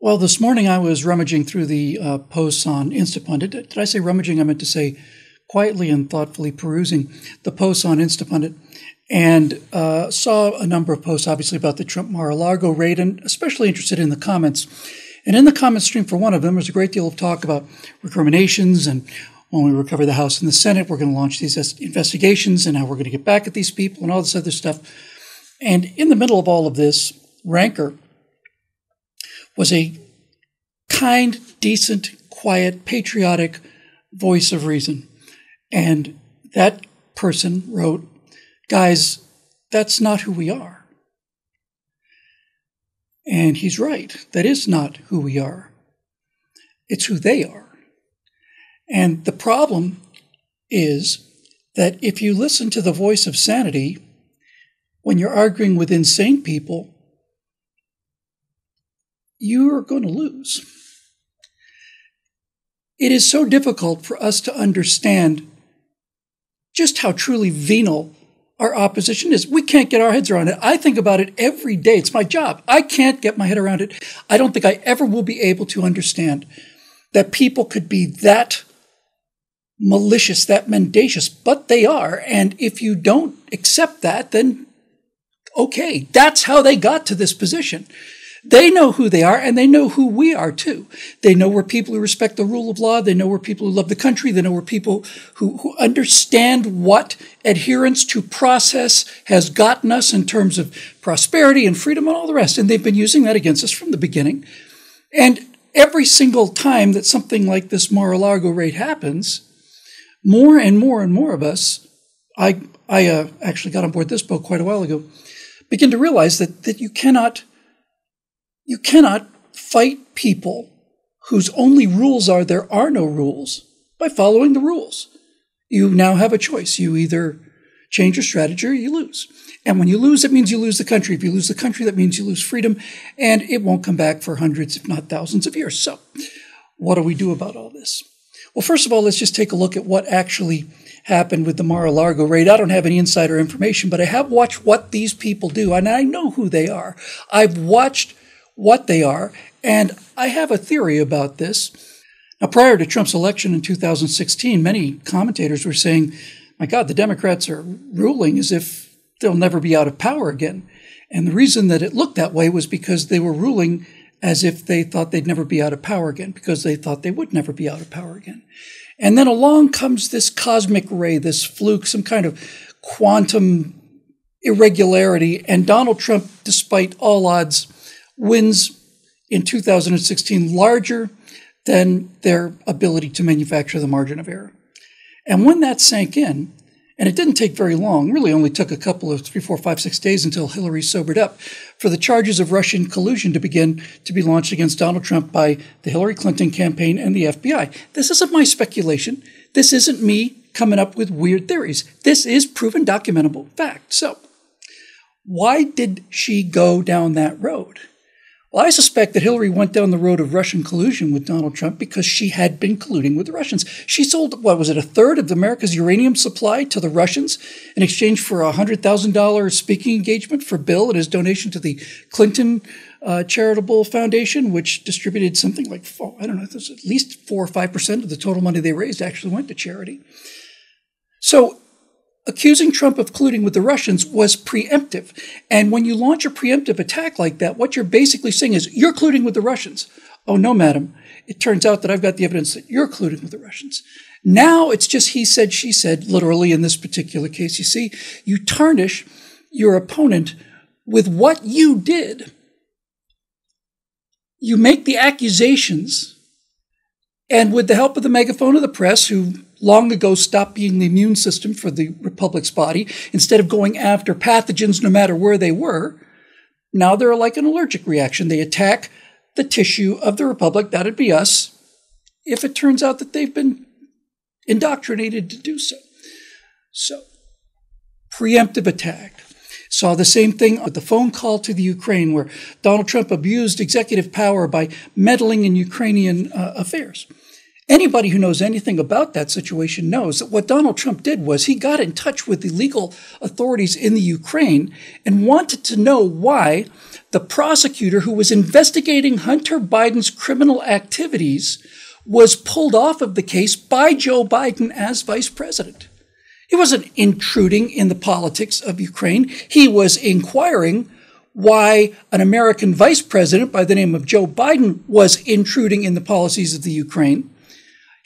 Well, this morning I was rummaging through the uh, posts on Instapundit. Did I say rummaging? I meant to say quietly and thoughtfully perusing the posts on Instapundit and uh, saw a number of posts, obviously, about the Trump Mar a Lago raid, and especially interested in the comments. And in the comment stream for one of them, there's a great deal of talk about recriminations and when we recover the House and the Senate, we're going to launch these investigations and how we're going to get back at these people and all this other stuff. And in the middle of all of this, Ranker was a kind, decent, quiet, patriotic voice of reason. And that person wrote, Guys, that's not who we are. And he's right. That is not who we are. It's who they are. And the problem is that if you listen to the voice of sanity when you're arguing with insane people, you're going to lose. It is so difficult for us to understand just how truly venal our opposition is. We can't get our heads around it. I think about it every day. It's my job. I can't get my head around it. I don't think I ever will be able to understand that people could be that malicious, that mendacious, but they are. And if you don't accept that, then okay, that's how they got to this position. They know who they are and they know who we are too. They know we're people who respect the rule of law. They know we're people who love the country. They know we're people who, who understand what adherence to process has gotten us in terms of prosperity and freedom and all the rest. And they've been using that against us from the beginning. And every single time that something like this Mar-a-Lago raid happens, more and more and more of us, I, I uh, actually got on board this boat quite a while ago, begin to realize that, that you cannot you cannot fight people whose only rules are there are no rules by following the rules. You now have a choice. You either change your strategy or you lose. And when you lose, it means you lose the country. If you lose the country, that means you lose freedom, and it won't come back for hundreds, if not thousands of years. So, what do we do about all this? Well, first of all, let's just take a look at what actually happened with the Mar-a-Lago raid. I don't have any insider information, but I have watched what these people do, and I know who they are. I've watched what they are. And I have a theory about this. Now, prior to Trump's election in 2016, many commentators were saying, my God, the Democrats are ruling as if they'll never be out of power again. And the reason that it looked that way was because they were ruling as if they thought they'd never be out of power again, because they thought they would never be out of power again. And then along comes this cosmic ray, this fluke, some kind of quantum irregularity. And Donald Trump, despite all odds, wins in 2016 larger than their ability to manufacture the margin of error. And when that sank in, and it didn't take very long, really only took a couple of three, four, five, six days until Hillary sobered up, for the charges of Russian collusion to begin to be launched against Donald Trump by the Hillary Clinton campaign and the FBI. This isn't my speculation. This isn't me coming up with weird theories. This is proven documentable fact. So, why did she go down that road? Well, I suspect that Hillary went down the road of Russian collusion with Donald Trump because she had been colluding with the Russians. She sold, what was it, a third of America's uranium supply to the Russians in exchange for a $100,000 speaking engagement for Bill and his donation to the Clinton uh, Charitable Foundation, which distributed something like, four, I don't know, at least four or 5% of the total money they raised actually went to charity. So accusing Trump of colluding with the Russians was preemptive. And when you launch a preemptive attack like that, what you're basically saying is, you're colluding with the Russians. Oh, no, madam. It turns out that I've got the evidence that you're colluding with the Russians. Now it's just he said, she said, literally in this particular case. You see, you tarnish your opponent with what you did. You make the accusations, and with the help of the megaphone of the press, who long ago stopped being the immune system for the Republic's body. Instead of going after pathogens no matter where they were, now they're like an allergic reaction. They attack the tissue of the Republic, that'd be us, if it turns out that they've been indoctrinated to do so. So, preemptive attack. Saw the same thing with the phone call to the Ukraine, where Donald Trump abused executive power by meddling in Ukrainian uh, affairs. Anybody who knows anything about that situation knows that what Donald Trump did was he got in touch with the legal authorities in the Ukraine and wanted to know why the prosecutor who was investigating Hunter Biden's criminal activities was pulled off of the case by Joe Biden as vice president. He wasn't intruding in the politics of Ukraine. He was inquiring why an American vice president by the name of Joe Biden was intruding in the policies of the Ukraine.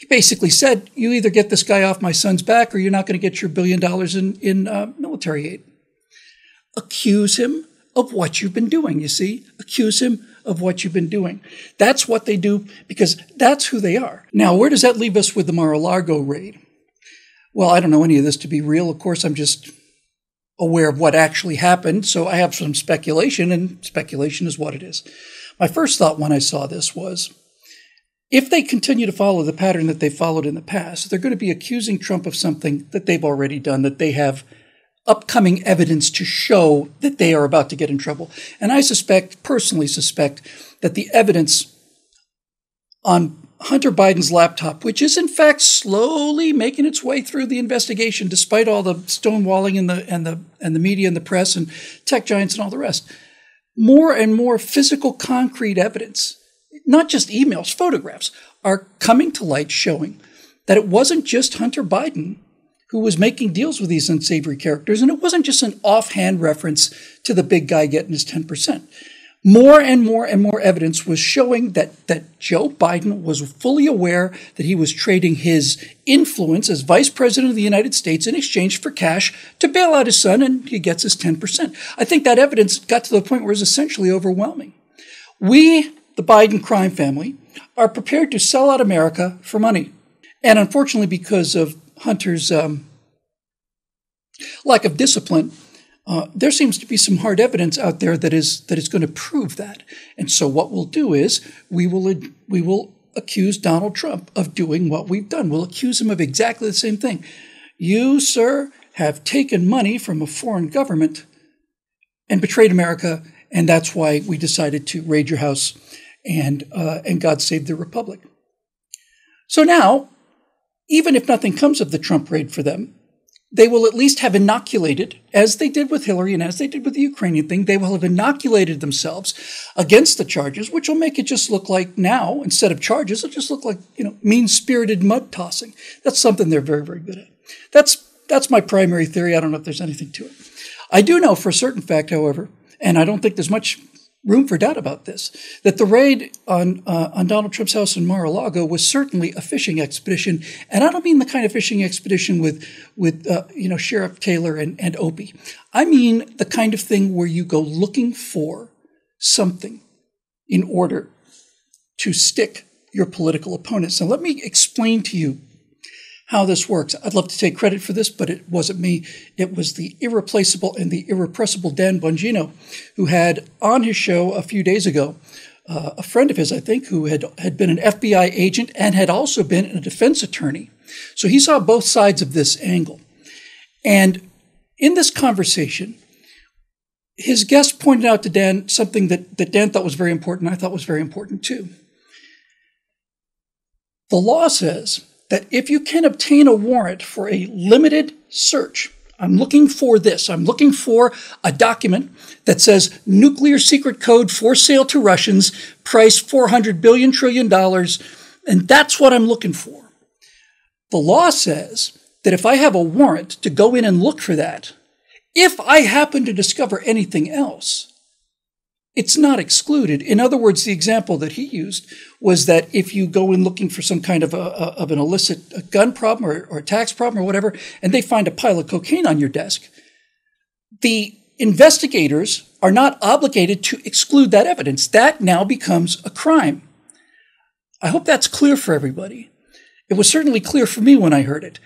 He basically said, You either get this guy off my son's back or you're not going to get your billion dollars in, in uh, military aid. Accuse him of what you've been doing, you see? Accuse him of what you've been doing. That's what they do because that's who they are. Now, where does that leave us with the Mar a Lago raid? Well, I don't know any of this to be real. Of course, I'm just aware of what actually happened, so I have some speculation, and speculation is what it is. My first thought when I saw this was if they continue to follow the pattern that they followed in the past, they're going to be accusing Trump of something that they've already done, that they have upcoming evidence to show that they are about to get in trouble. And I suspect, personally suspect, that the evidence on Hunter Biden's laptop, which is in fact slowly making its way through the investigation, despite all the stonewalling and the and the and the media and the press and tech giants and all the rest. More and more physical, concrete evidence, not just emails, photographs, are coming to light showing that it wasn't just Hunter Biden who was making deals with these unsavory characters, and it wasn't just an offhand reference to the big guy getting his 10% more and more and more evidence was showing that, that Joe Biden was fully aware that he was trading his influence as vice president of the United States in exchange for cash to bail out his son, and he gets his 10%. I think that evidence got to the point where it was essentially overwhelming. We, the Biden crime family, are prepared to sell out America for money. And unfortunately, because of Hunter's um, lack of discipline, uh, there seems to be some hard evidence out there that is that is going to prove that. And so what we'll do is we will we will accuse Donald Trump of doing what we've done. We'll accuse him of exactly the same thing. You, sir, have taken money from a foreign government and betrayed America, and that's why we decided to raid your house and uh, and God save the republic. So now, even if nothing comes of the Trump raid for them, they will at least have inoculated, as they did with Hillary and as they did with the Ukrainian thing, they will have inoculated themselves against the charges, which will make it just look like now, instead of charges, it'll just look like, you know, mean spirited mud tossing. That's something they're very, very good at. That's, that's my primary theory. I don't know if there's anything to it. I do know for a certain fact, however, and I don't think there's much room for doubt about this that the raid on uh, on Donald Trump's house in Mar-a-Lago was certainly a fishing expedition, and I don't mean the kind of fishing expedition with with uh, you know Sheriff Taylor and and Opie. I mean the kind of thing where you go looking for something in order to stick your political opponents. Now let me explain to you how this works. I'd love to take credit for this, but it wasn't me. It was the irreplaceable and the irrepressible Dan Bongino, who had on his show a few days ago uh, a friend of his, I think, who had, had been an FBI agent and had also been a defense attorney. So he saw both sides of this angle. And in this conversation, his guest pointed out to Dan something that, that Dan thought was very important, I thought was very important too. The law says that if you can obtain a warrant for a limited search, I'm looking for this. I'm looking for a document that says nuclear secret code for sale to Russians, price 400 billion trillion dollars, and that's what I'm looking for. The law says that if I have a warrant to go in and look for that, if I happen to discover anything else, it's not excluded. In other words, the example that he used was that if you go in looking for some kind of, a, of an illicit gun problem or, or tax problem or whatever, and they find a pile of cocaine on your desk, the investigators are not obligated to exclude that evidence. That now becomes a crime. I hope that's clear for everybody. It was certainly clear for me when I heard it.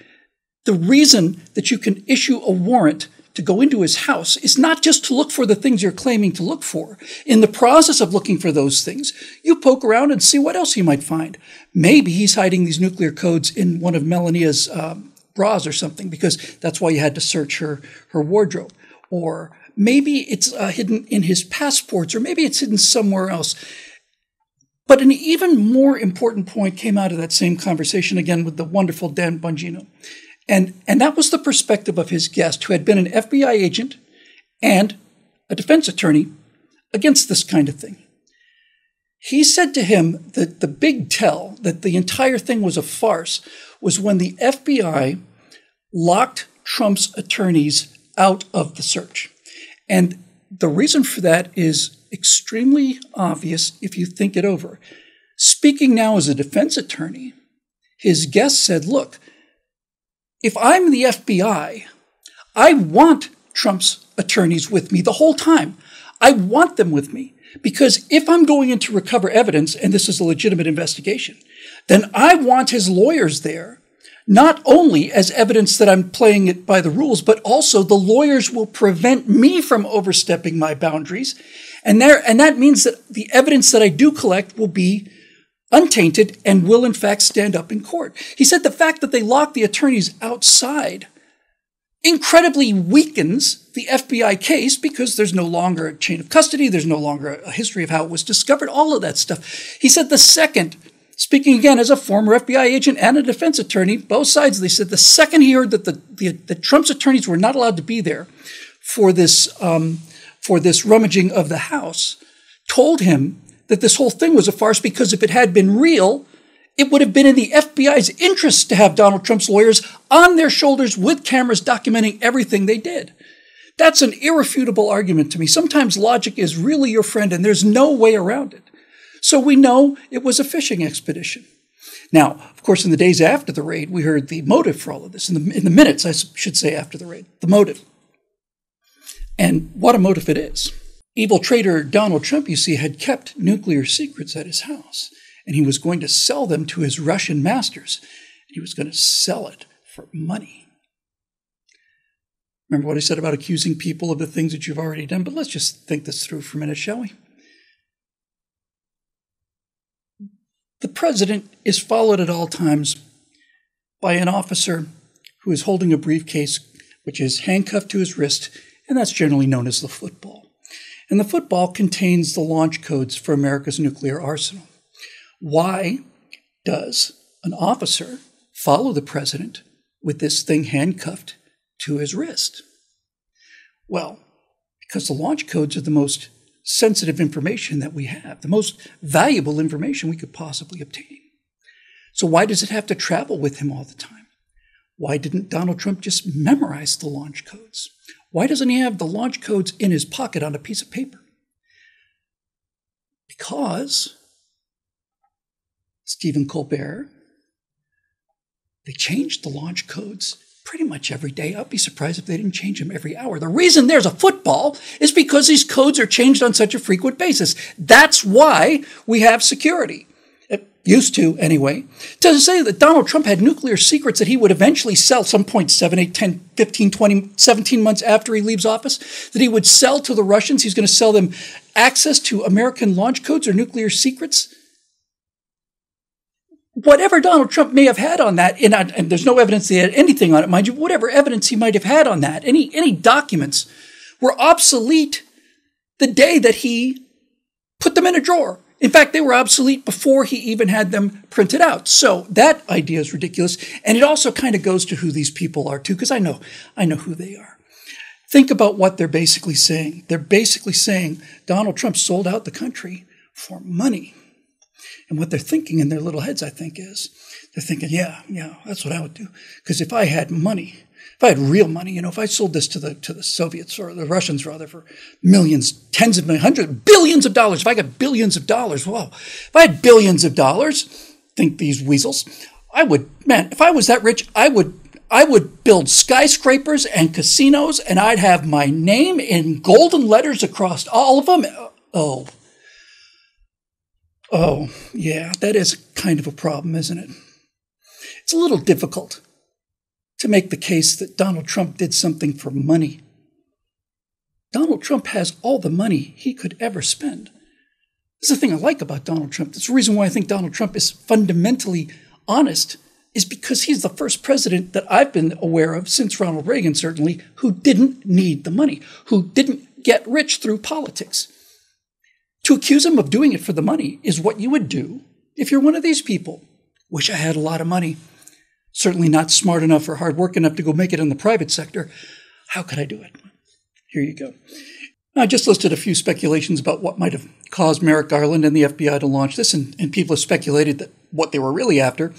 The reason that you can issue a warrant to go into his house is not just to look for the things you're claiming to look for. In the process of looking for those things, you poke around and see what else you might find. Maybe he's hiding these nuclear codes in one of Melania's um, bras or something, because that's why you had to search her, her wardrobe. Or maybe it's uh, hidden in his passports, or maybe it's hidden somewhere else. But But an even more important point came out of that same conversation again with the wonderful Dan Bongino. And, and that was the perspective of his guest, who had been an FBI agent and a defense attorney against this kind of thing. He said to him that the big tell that the entire thing was a farce was when the FBI locked Trump's attorneys out of the search. And the reason for that is extremely obvious if you think it over. Speaking now as a defense attorney, his guest said, Look, if I'm the FBI, I want Trump's attorneys with me the whole time. I want them with me because if I'm going in to recover evidence, and this is a legitimate investigation, then I want his lawyers there, not only as evidence that I'm playing it by the rules, but also the lawyers will prevent me from overstepping my boundaries. And there, and that means that the evidence that I do collect will be untainted and will in fact stand up in court. He said the fact that they locked the attorneys outside incredibly weakens the FBI case because there's no longer a chain of custody, there's no longer a history of how it was discovered, all of that stuff. He said the second, speaking again as a former FBI agent and a defense attorney, both sides, they said the second he heard that the, the, Trump's attorneys were not allowed to be there for this, um, for this rummaging of the House, told him that this whole thing was a farce because if it had been real, it would have been in the FBI's interest to have Donald Trump's lawyers on their shoulders with cameras documenting everything they did. That's an irrefutable argument to me. Sometimes logic is really your friend and there's no way around it. So we know it was a fishing expedition. Now, of course, in the days after the raid, we heard the motive for all of this. In the, in the minutes, I should say, after the raid, the motive. And what a motive it is. Evil traitor Donald Trump, you see, had kept nuclear secrets at his house and he was going to sell them to his Russian masters. He was going to sell it for money. Remember what I said about accusing people of the things that you've already done? But let's just think this through for a minute, shall we? The president is followed at all times by an officer who is holding a briefcase which is handcuffed to his wrist, and that's generally known as the football. And the football contains the launch codes for America's nuclear arsenal. Why does an officer follow the president with this thing handcuffed to his wrist? Well, because the launch codes are the most sensitive information that we have, the most valuable information we could possibly obtain. So, why does it have to travel with him all the time? Why didn't Donald Trump just memorize the launch codes? Why doesn't he have the launch codes in his pocket on a piece of paper? Because Stephen Colbert. They changed the launch codes pretty much every day. I'd be surprised if they didn't change them every hour. The reason there's a football is because these codes are changed on such a frequent basis. That's why we have security. Used to, anyway. To say that Donald Trump had nuclear secrets that he would eventually sell some point 7, 8, 10, 15, 20, 17 months after he leaves office, that he would sell to the Russians. He's going to sell them access to American launch codes or nuclear secrets whatever Donald Trump may have had on that, and, and there's no evidence he had anything on it, mind you, whatever evidence he might have had on that, any, any documents were obsolete the day that he put them in a drawer. In fact, they were obsolete before he even had them printed out. So that idea is ridiculous. And it also kind of goes to who these people are too, because I know, I know who they are. Think about what they're basically saying. They're basically saying Donald Trump sold out the country for money. And what they're thinking in their little heads, I think, is they're thinking, yeah, yeah, that's what I would do. Because if I had money, if I had real money, you know, if I sold this to the to the Soviets or the Russians rather for millions, tens of millions, hundreds, billions of dollars, if I got billions of dollars, whoa, if I had billions of dollars, think these weasels, I would, man, if I was that rich, I would I would build skyscrapers and casinos and I'd have my name in golden letters across all of them. Uh, oh, Oh, yeah, that is kind of a problem, isn't it? It's a little difficult to make the case that Donald Trump did something for money. Donald Trump has all the money he could ever spend. This is the thing I like about Donald Trump. That's the reason why I think Donald Trump is fundamentally honest, is because he's the first president that I've been aware of since Ronald Reagan, certainly, who didn't need the money, who didn't get rich through politics. To accuse him of doing it for the money is what you would do if you're one of these people. Wish I had a lot of money. Certainly not smart enough or hard work enough to go make it in the private sector. How could I do it? Here you go. I just listed a few speculations about what might have caused Merrick Garland and the FBI to launch this, and, and people have speculated that what they were really after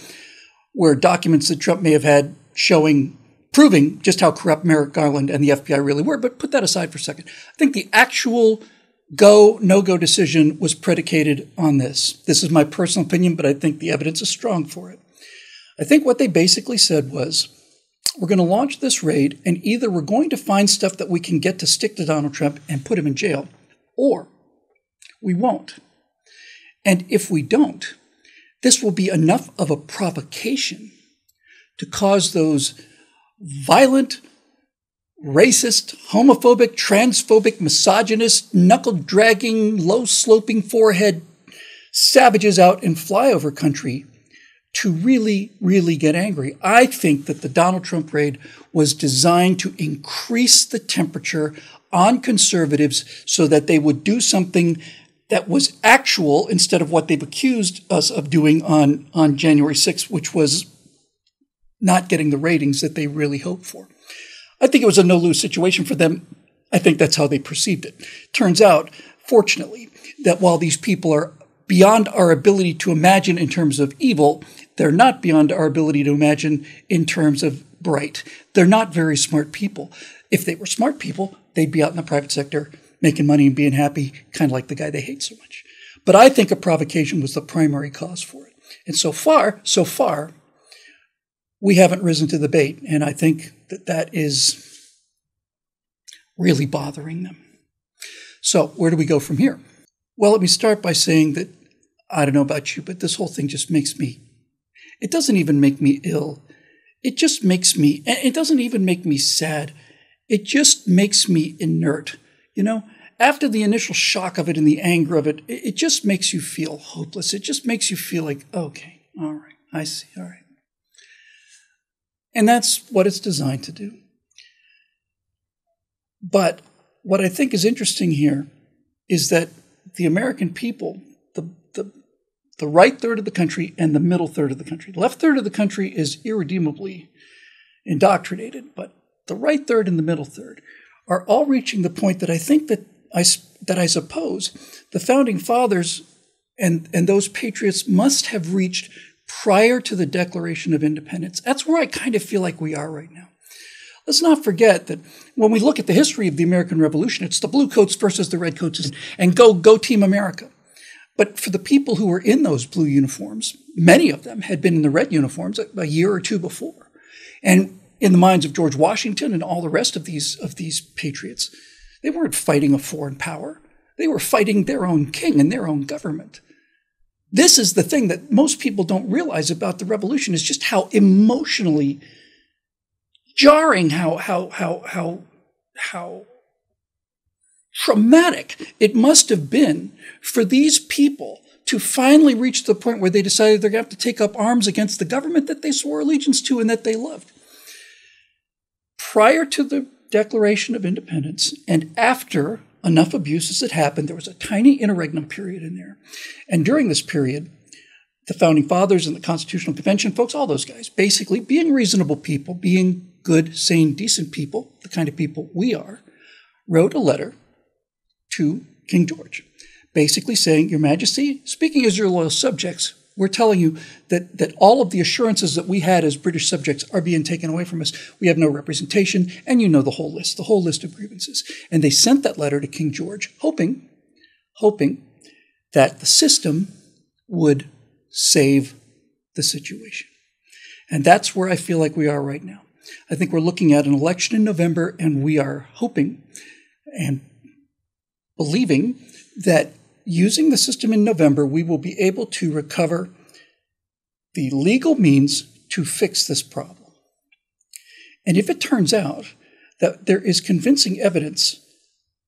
were documents that Trump may have had showing, proving just how corrupt Merrick Garland and the FBI really were. But put that aside for a second. I think the actual go, no go decision was predicated on this. This is my personal opinion, but I think the evidence is strong for it. I think what they basically said was we're going to launch this raid, and either we're going to find stuff that we can get to stick to Donald Trump and put him in jail, or we won't. And if we don't, this will be enough of a provocation to cause those violent, racist, homophobic, transphobic, misogynist, knuckle dragging, low sloping forehead savages out in flyover country to really, really get angry. I think that the Donald Trump raid was designed to increase the temperature on conservatives so that they would do something that was actual instead of what they've accused us of doing on, on January 6th, which was not getting the ratings that they really hoped for. I think it was a no lose situation for them. I think that's how they perceived it. Turns out, fortunately, that while these people are beyond our ability to imagine in terms of evil, they're not beyond our ability to imagine in terms of bright. They're not very smart people. If they were smart people, they'd be out in the private sector making money and being happy, kind of like the guy they hate so much. But I think a provocation was the primary cause for it. And so far, so far, we haven't risen to the bait. And I think that that is really bothering them. So, where do we go from here? Well, let me start by saying that I don't know about you, but this whole thing just makes me, it doesn't even make me ill. It just makes me, it doesn't even make me sad. It just makes me inert. You know, after the initial shock of it and the anger of it, it just makes you feel hopeless. It just makes you feel like, okay, all right, I see, all right. And that's what it's designed to do. But what I think is interesting here is that the American people, the right third of the country and the middle third of the country, the left third of the country is irredeemably indoctrinated, but the right third and the middle third are all reaching the point that I think that I, that I suppose the founding fathers and, and those patriots must have reached prior to the Declaration of Independence. That's where I kind of feel like we are right now. Let's not forget that when we look at the history of the American Revolution, it's the blue coats versus the red coats and go, go Team America. But for the people who were in those blue uniforms, many of them had been in the red uniforms a, a year or two before. And in the minds of George Washington and all the rest of these, of these patriots, they weren't fighting a foreign power. They were fighting their own king and their own government. This is the thing that most people don't realize about the revolution is just how emotionally jarring, how how how how how traumatic it must have been for these people to finally reach the point where they decided they're going to have to take up arms against the government that they swore allegiance to and that they loved. Prior to the Declaration of Independence and after enough abuses had happened, there was a tiny interregnum period in there. And during this period, the founding fathers and the Constitutional Convention folks, all those guys, basically being reasonable people, being good, sane, decent people, the kind of people we are, wrote a letter to King George, basically saying, Your Majesty, speaking as your loyal subjects, we're telling you that, that all of the assurances that we had as British subjects are being taken away from us. We have no representation, and you know the whole list, the whole list of grievances. And they sent that letter to King George, hoping, hoping that the system would save the situation. And that's where I feel like we are right now. I think we're looking at an election in November, and we are hoping and believing that using the system in November, we will be able to recover the legal means to fix this problem. And if it turns out that there is convincing evidence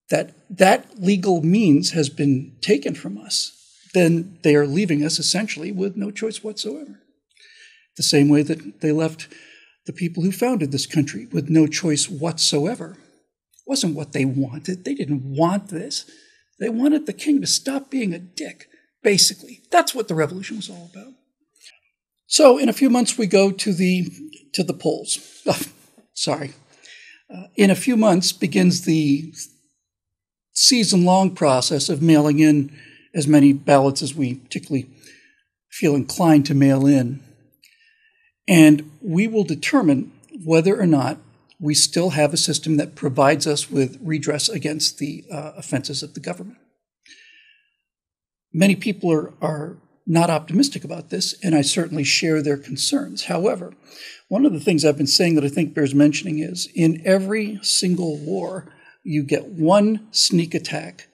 that that legal means has been taken from us, then they are leaving us essentially with no choice whatsoever. The same way that they left the people who founded this country with no choice whatsoever. Wasn't what they wanted. They didn't want this. They wanted the king to stop being a dick, basically. That's what the revolution was all about. So in a few months we go to the to the polls. Oh, sorry. Uh, in a few months begins the season-long process of mailing in as many ballots as we particularly feel inclined to mail in. And we will determine whether or not we still have a system that provides us with redress against the uh, offenses of the government. Many people are, are not optimistic about this, and I certainly share their concerns. However, one of the things I've been saying that I think bears mentioning is in every single war, you get one sneak attack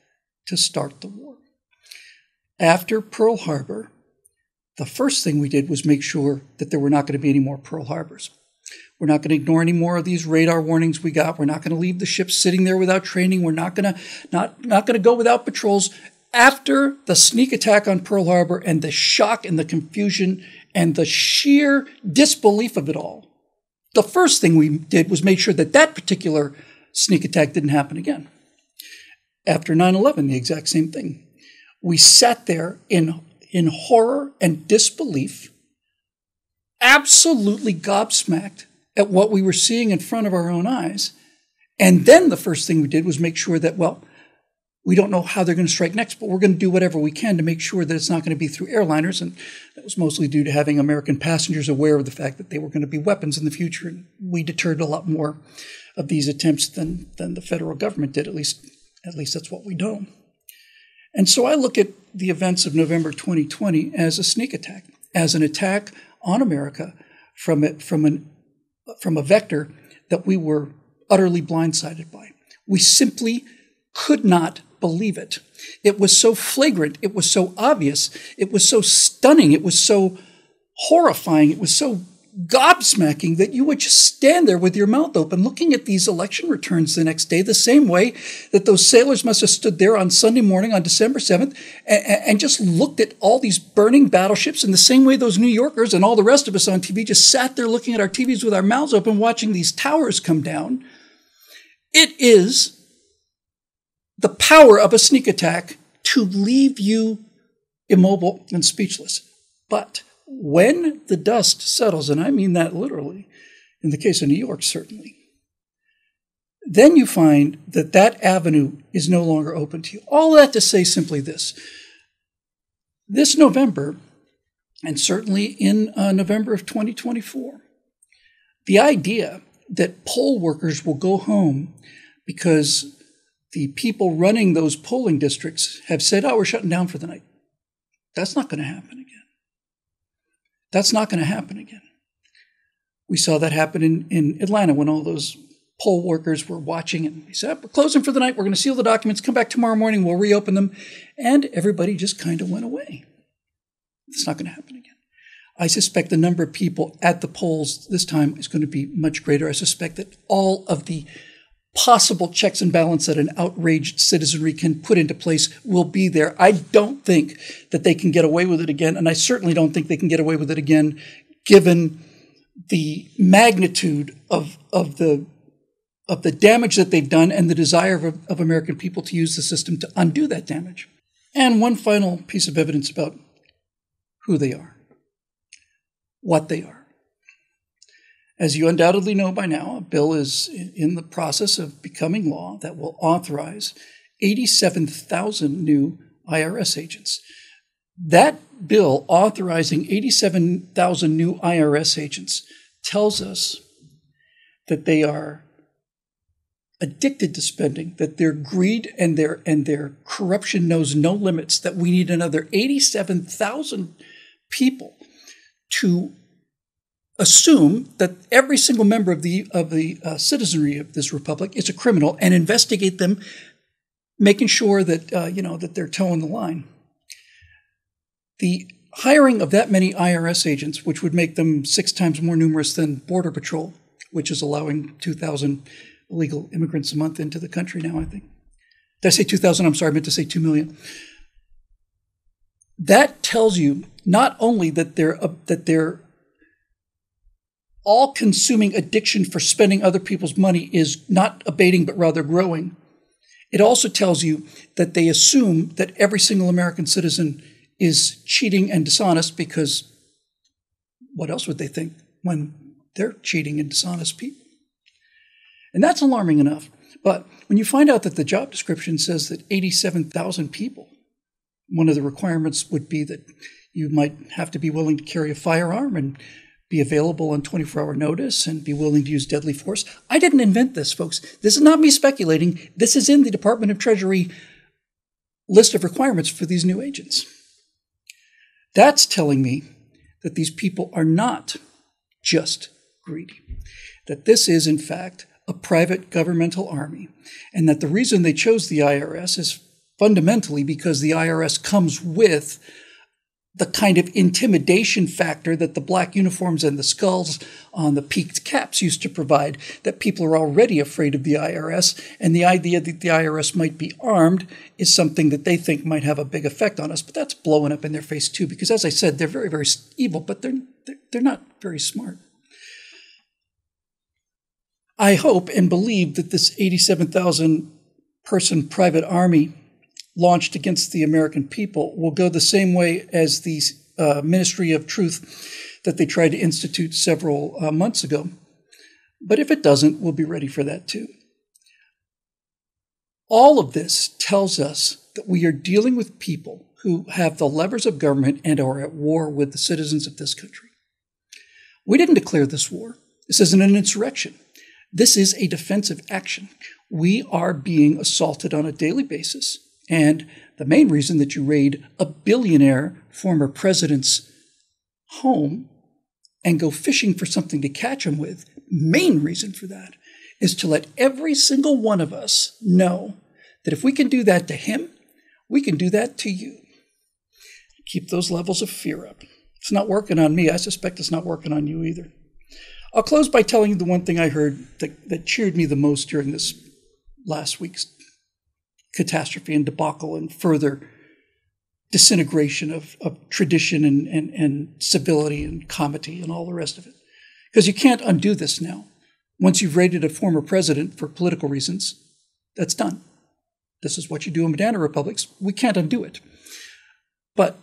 to start the war. After Pearl Harbor, the first thing we did was make sure that there were not going to be any more Pearl Harbors. We're not going to ignore any more of these radar warnings we got. We're not going to leave the ships sitting there without training. We're not going to not not going to go without patrols. After the sneak attack on Pearl Harbor and the shock and the confusion and the sheer disbelief of it all, the first thing we did was make sure that that particular sneak attack didn't happen again. After 9 11, the exact same thing. We sat there in, in horror and disbelief, absolutely gobsmacked at what we were seeing in front of our own eyes. And then the first thing we did was make sure that, well, we don't know how they're going to strike next, but we're going to do whatever we can to make sure that it's not going to be through airliners. And that was mostly due to having American passengers aware of the fact that they were going to be weapons in the future. And we deterred a lot more of these attempts than, than the federal government did. At least, at least that's what we know. And so I look at the events of November 2020 as a sneak attack, as an attack on America from it, from an from a vector that we were utterly blindsided by. We simply could not believe it. It was so flagrant, it was so obvious, it was so stunning, it was so horrifying, it was so gobsmacking that you would just stand there with your mouth open looking at these election returns the next day, the same way that those sailors must have stood there on Sunday morning on December 7th and, and, just looked at all these burning battleships in the same way those New Yorkers and all the rest of us on TV just sat there looking at our TVs with our mouths open watching these towers come down. It is the power of a sneak attack to leave you immobile and speechless. But when the dust settles, and I mean that literally, in the case of New York, certainly, then you find that that avenue is no longer open to you. All that to say simply this this November, and certainly in uh, November of 2024, the idea that poll workers will go home because the people running those polling districts have said, oh, we're shutting down for the night. That's not going to happen again. That's not going to happen again. We saw that happen in, in Atlanta when all those poll workers were watching and we said, We're closing for the night. We're going to seal the documents, come back tomorrow morning, we'll reopen them. And everybody just kind of went away. It's not going to happen again. I suspect the number of people at the polls this time is going to be much greater. I suspect that all of the possible checks and balance that an outraged citizenry can put into place will be there. I don't think that they can get away with it again, and I certainly don't think they can get away with it again given the magnitude of, of the of the damage that they've done and the desire of, of American people to use the system to undo that damage. And one final piece of evidence about who they are, what they are. As you undoubtedly know by now, a bill is in the process of becoming law that will authorize 87,000 new IRS agents. That bill authorizing 87,000 new IRS agents tells us that they are addicted to spending, that their greed and their and their corruption knows no limits, that we need another 87,000 people to assume that every single member of the of the uh, citizenry of this republic is a criminal and investigate them, making sure that uh, you know that they're toeing the line. The hiring of that many IRS agents, which would make them six times more numerous than Border Patrol, which is allowing 2,000 illegal immigrants a month into the country now, I think. Did I say 2,000? I'm sorry, I meant to say 2 million. That tells you not only that they're, uh, that they're all consuming addiction for spending other people's money is not abating but rather growing. It also tells you that they assume that every single American citizen is cheating and dishonest because what else would they think when they're cheating and dishonest people? And that's alarming enough. But when you find out that the job description says that 87,000 people, one of the requirements would be that you might have to be willing to carry a firearm and be available on 24 hour notice and be willing to use deadly force. I didn't invent this, folks. This is not me speculating. This is in the Department of Treasury list of requirements for these new agents. That's telling me that these people are not just greedy, that this is, in fact, a private governmental army, and that the reason they chose the IRS is fundamentally because the IRS comes with the kind of intimidation factor that the black uniforms and the skulls on the peaked caps used to provide, that people are already afraid of the IRS. And the idea that the IRS might be armed is something that they think might have a big effect on us. But that's blowing up in their face too, because as I said, they're very, very evil, but they're, they're not very smart. I hope and believe that this 87,000 person private army launched against the American people will go the same way as the uh, Ministry of Truth that they tried to institute several uh, months ago. But if it doesn't, we'll be ready for that too. All of this tells us that we are dealing with people who have the levers of government and are at war with the citizens of this country. We didn't declare this war. This isn't an insurrection. This is a defensive action. We are being assaulted on a daily basis and the main reason that you raid a billionaire former president's home and go fishing for something to catch him with, main reason for that is to let every single one of us know that if we can do that to him, we can do that to you. Keep those levels of fear up. It's not working on me. I suspect it's not working on you either. I'll close by telling you the one thing I heard that, that cheered me the most during this last week's catastrophe and debacle and further disintegration of, of tradition and, and, and civility and comity and all the rest of it. Because you can't undo this now. Once you've raided a former president for political reasons, that's done. This is what you do in banana republics. We can't undo it. But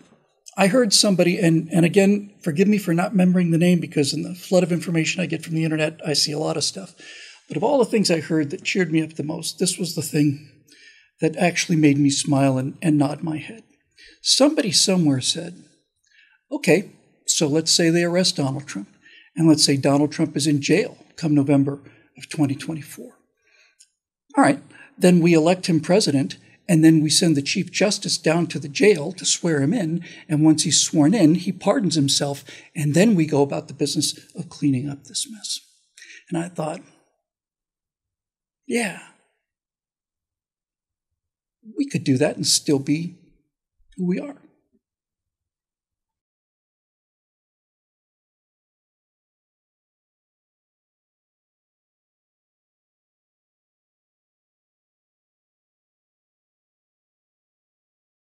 I heard somebody, and, and again, forgive me for not remembering the name because in the flood of information I get from the internet, I see a lot of stuff. But of all the things I heard that cheered me up the most, this was the thing that actually made me smile and, and nod my head. Somebody somewhere said, okay, so let's say they arrest Donald Trump, and let's say Donald Trump is in jail come November of 2024. All right, then we elect him president, and then we send the Chief Justice down to the jail to swear him in. And once he's sworn in, he pardons himself, and then we go about the business of cleaning up this mess. And I thought, yeah, we could do that and still be who we are.